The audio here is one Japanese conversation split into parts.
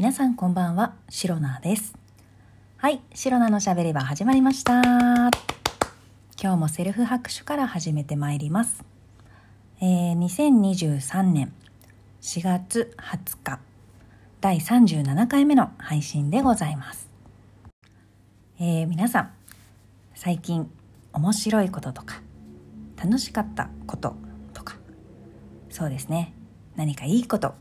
皆さんこんばんは、シロナです。はい、シロナのしゃべり場始まりました。今日もセルフ拍手から始めてまいります。えー、2023年4月20日、第37回目の配信でございます。えー、皆さん、最近面白いこととか、楽しかったこととか、そうですね、何かいいこと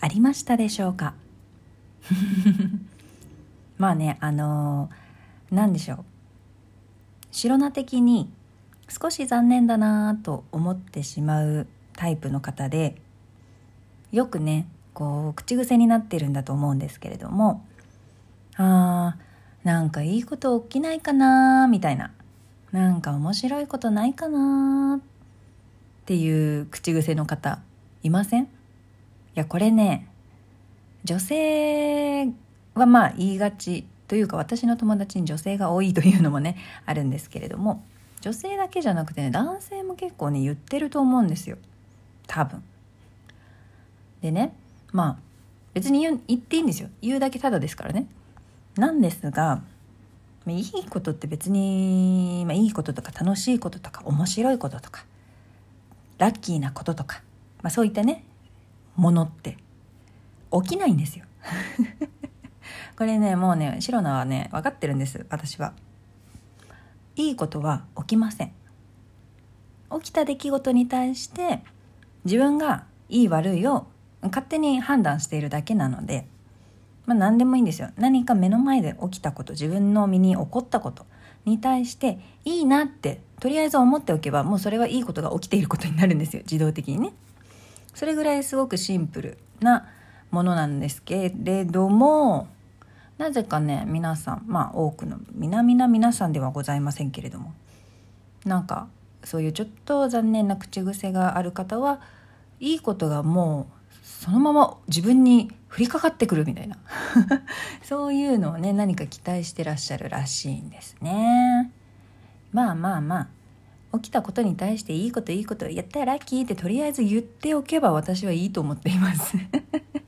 ありましたでしょうか？まあねあのー、何でしょう。白菜的に少し残念だなと思ってしまうタイプの方でよくねこう口癖になってるんだと思うんですけれどもあーなんかいいこと起きないかなみたいななんか面白いことないかなっていう口癖の方いません？いやこれね女性はまあ言いがちというか私の友達に女性が多いというのもねあるんですけれども女性だけじゃなくてね男性も結構ね言ってると思うんですよ。多分。でねまあ別に言っていいんですよ。言うだけただですからね。なんですがいいことって別に、まあ、いいこととか楽しいこととか面白いこととかラッキーなこととか、まあ、そういったねものって起きないんですよ。これねもうねシロナはね分かってるんです私は。いいことは起きません。起きた出来事に対して自分がいい悪いを勝手に判断しているだけなのでまあ何でもいいんですよ。何か目の前で起きたこと自分の身に起こったことに対していいなってとりあえず思っておけばもうそれはいいことが起きていることになるんですよ。自動的にね。それぐらいすごくシンプルなものなんですけれどもなぜかね皆さんまあ多くの皆々皆さんではございませんけれどもなんかそういうちょっと残念な口癖がある方はいいことがもうそのまま自分に降りかかってくるみたいな。そういうのをね何か期待してらっしゃるらしいんですね。まあまあまあ起きたことに対していいこといいことやったらラッキーってとりあえず言っておけば私はいいと思っています。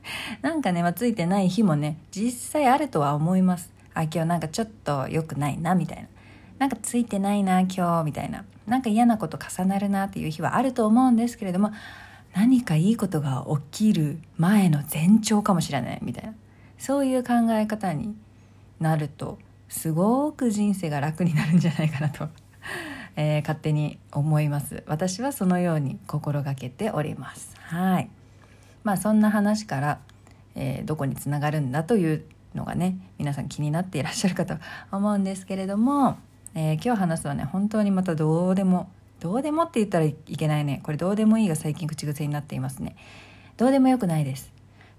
なんかね、まあ、ついてない日もね実際あるとは思います。あ今日なんかちょっと良くないなみたいな。なんかついてないな今日みたいな。なんか嫌なこと重なるなっていう日はあると思うんですけれども何かいいことが起きる前の前兆かもしれないみたいな。そういう考え方になるとすごく人生が楽になるんじゃないかなと、えー、勝手に思います。私はそのように心がけております。はい。まあそんな話から、えー、どこにつながるんだというのがね皆さん気になっていらっしゃるかと思うんですけれども、えー、今日話すのはね本当にまたどうでもどうでもって言ったらいけないね。これどうでもいいが最近口癖になっていますね。どうでもよくないです。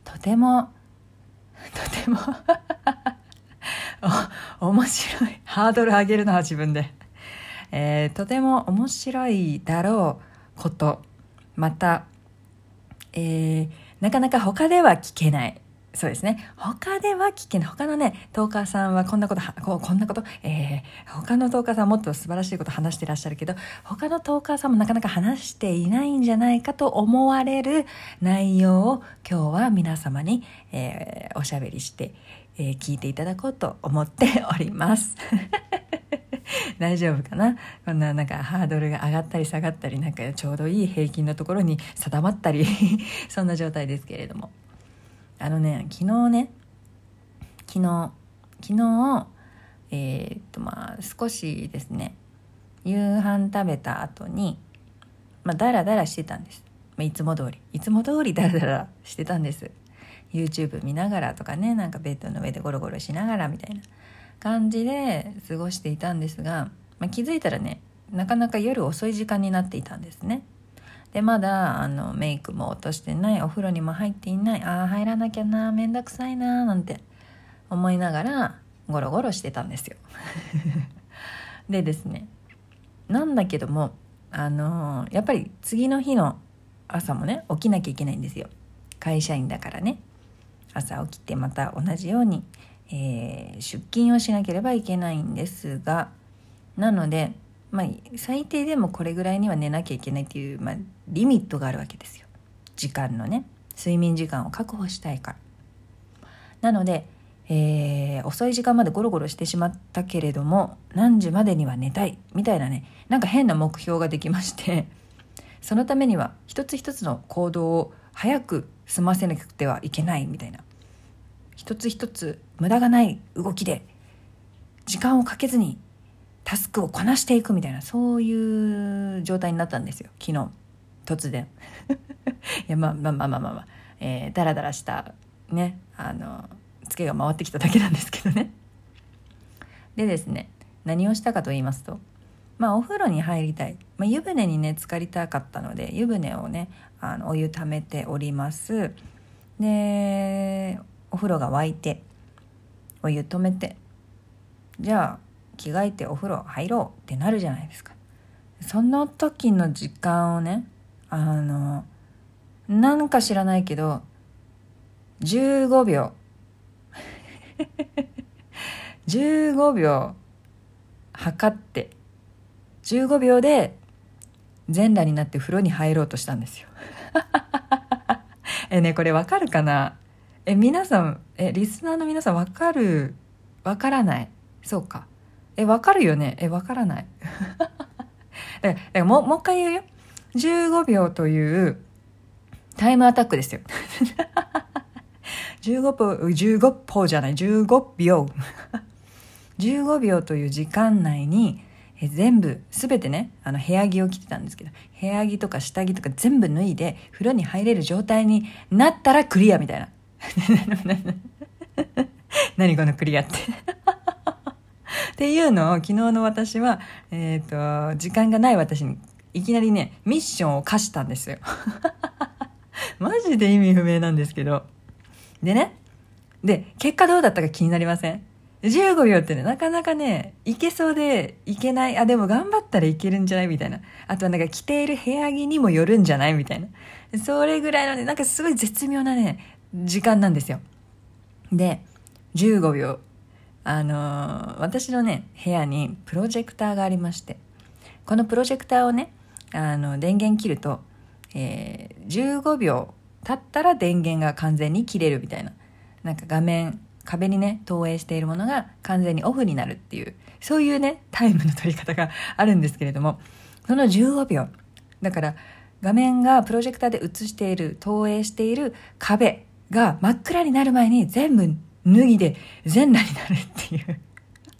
とても とても 面白い。ハードル上げるのは自分で、えー、とても面白いだろうことまた、えー、なかなか他では聞けないそうですね。他では聞けない。他のね、トーカーさんはこんなことこ、こんなこと、えー、他のトーカーさんもっと素晴らしいこと話してらっしゃるけど、他のトーカーさんもなかなか話していないんじゃないかと思われる内容を今日は皆様に、えー、おしゃべりして、えー、聞いていただこうと思っております。大丈夫かな？こんななんかハードルが上がったり下がったりなんかちょうどいい平均のところに定まったり そんな状態ですけれども。あのね昨日ね昨日昨日えー、っとまあ少しですね夕飯食べた後にまあダラダラしてたんです、まあ、いつも通り。いつも通りダラダラしてたんです。YouTube 見ながらとかねなんかベッドの上でゴロゴロしながらみたいな。感じで過ごしていたんですが、まあ、気づいたらねなかなか夜遅い時間になっていたんですね。でまだあのメイクも落としてないお風呂にも入っていないああ入らなきゃなめんどくさいななんて思いながらゴロゴロしてたんですよ。でですねなんだけどもあのやっぱり次の日の朝もね起きなきゃいけないんですよ。会社員だからね。朝起きてまた同じように、えー、出勤をしなければいけないんですがなのでまあ、最低でもこれぐらいには寝なきゃいけないっていう、まあ、リミットがあるわけですよ。時間のね。睡眠時間を確保したいから。なので、えー、遅い時間までゴロゴロしてしまったけれども何時までには寝たい。みたいなね。なんか変な目標ができまして。そのためには一つ一つの行動を早く済ませなくてはいけない。みたいな。一つ一つ無駄がない動きで時間をかけずにタスクをこなしていくみたいなそういう状態になったんですよ。昨日突然。いやまあまあまあまあまあ、まあ、えー、ダラダラしたねあのツケが回ってきただけなんですけどね。でですね何をしたかと言いますとまあお風呂に入りたい、まあ、湯船にね浸かりたかったので湯船をねあのお湯ためております。でお風呂が沸いてお湯止めてじゃあ着替えてお風呂入ろうってなるじゃないですか。その時の時間をねあのなんか知らないけど15秒。15秒測って15秒で全裸になって風呂に入ろうとしたんですよ。えねこれわかるかな？え皆さんえリスナーの皆さんわかるわからない？そうかえ、わかるよね？え、わからない？だからもう、もう一回言うよ。15秒というタイムアタックですよ。15歩、15歩じゃない、15秒。15秒という時間内に、え全部、すべてね、あの、部屋着を着てたんですけど、部屋着とか下着とか全部脱いで、風呂に入れる状態になったらクリアみたいな。何このクリアってっていうのを昨日の私は、えっ、ー、と、時間がない私にいきなりね、ミッションを課したんですよ。マジで意味不明なんですけど。でね、で、結果どうだったか気になりません ?15 秒ってね、なかなかね、いけそうでいけない。あ、でも頑張ったらいけるんじゃない？みたいな。あとはなんか着ている部屋着にもよるんじゃない？みたいな。それぐらいのね、なんかすごい絶妙なね、時間なんですよ。で、15秒。あの私のね部屋にプロジェクターがありまして。このプロジェクターをねあの電源切ると、えー、15秒経ったら電源が完全に切れるみたいな。なんか画面壁にね投影しているものが完全にオフになるっていう。そういうねタイムの取り方があるんですけれども。その15秒。だから画面がプロジェクターで映している投影している壁が真っ暗になる前に全部脱ぎで全裸になるっていう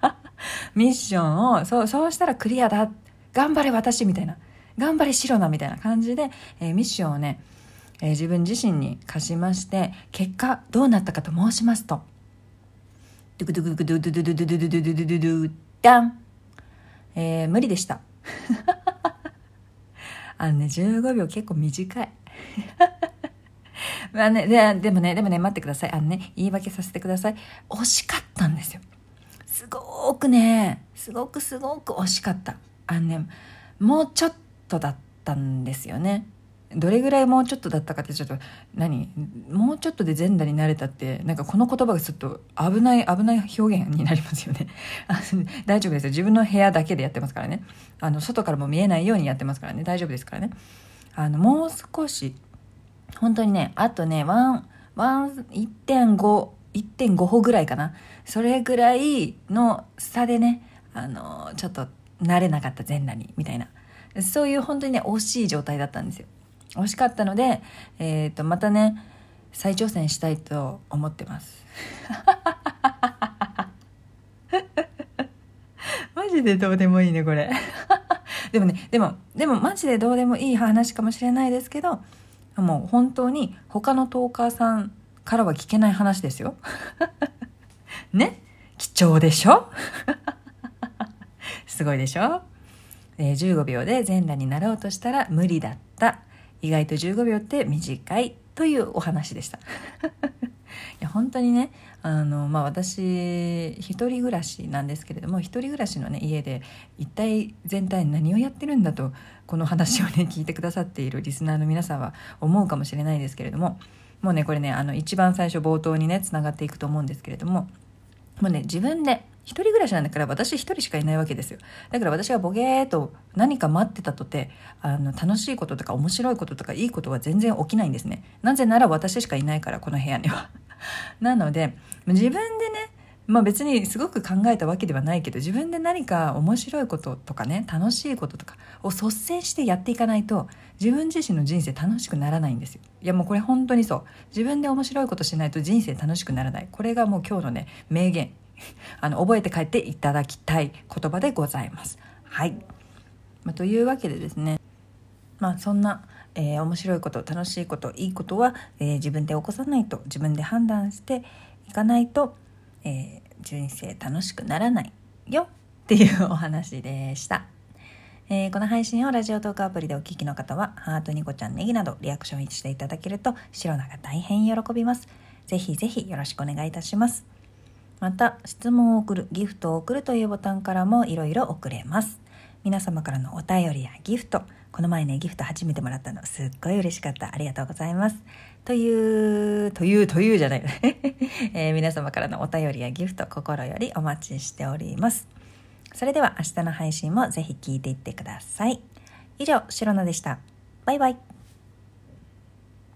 ミッションを、そう、そうしたらクリアだ。頑張れ私みたいな。頑張れ白なみたいな感じで、えー、ミッションをね、えー、自分自身に課しまして、結果どうなったかと申しますと、ドゥクドゥクドゥドゥドゥドゥドゥドゥドゥドゥドゥドゥドゥダンえー、無理でした。あのね、15秒結構短い。まあね、ででもね、でもね、待ってください。あのね、言い訳させてください。惜しかったんですよ。すごくね、すごくすごく惜しかった。あのね、もうちょっとだったんですよね。どれぐらいもうちょっとだったかってちょっと何？もうちょっとで全裸になれたってなんかこの言葉がちょっと危ない危ない表現になりますよね大丈夫ですよ自分の部屋だけでやってますからねあの外からも見えないようにやってますからね大丈夫ですからねあのもう少し本当にね、あとね、ワン、ワン、1.5、1.5歩ぐらいかな。それぐらいの差でね、あの、ちょっとなれなかった全裸に、みたいな。そういう本当にね、惜しい状態だったんですよ。惜しかったので、えっ、ー、と、またね、再挑戦したいと思ってます。マジでどうでもいいね、これ。でもね、でも、でもマジでどうでもいい話かもしれないですけど、もう本当に他のトーカーさんからは聞けない話ですよ。ね？貴重でしょ？すごいでしょ、えー、15秒で全裸になろうとしたら無理だった。意外と15秒って短いというお話でした。いや本当にねあの、まあ、私一人暮らしなんですけれども一人暮らしの、ね、家で一体全体何をやってるんだとこの話をね 聞いてくださっているリスナーの皆さんは思うかもしれないですけれどももうねこれねあの一番最初冒頭にねつながっていくと思うんですけれどももうね自分で一人暮らしなんだから私一人しかいないわけですよ。だから私がボゲーと何か待ってたとて、あの、楽しいこととか面白いこととかいいことは全然起きないんですね。なぜなら私しかいないから、この部屋には。なので自分でねまあ別にすごく考えたわけではないけど自分で何か面白いこととかね楽しいこととかを率先してやっていかないと自分自身の人生楽しくならないんですよいやもうこれ本当にそう自分で面白いことしないと人生楽しくならないこれがもう今日のね名言 あの覚えて帰っていただきたい言葉でございますはい、まあ、というわけでですねまあそんなえー、面白いこと楽しいこといいことは、えー、自分で起こさないと自分で判断していかないとえー、人生楽しくならないよっていうお話でした。えー、この配信をラジオトークアプリでお聞きの方は、ハートニコちゃんネギなどリアクションしていただけると、白菜が大変喜びます。ぜひぜひよろしくお願いいたします。また、質問を送る、ギフトを送るというボタンからもいろいろ送れます。皆様からのお便りやギフト、この前ね、ギフト初めてもらったの、すっごい嬉しかった。ありがとうございます。という、という、というじゃない、えー、皆様からのお便りやギフト、心よりお待ちしております。それでは明日の配信もぜひ聞いていってください。以上、シロナでした。バイバイ。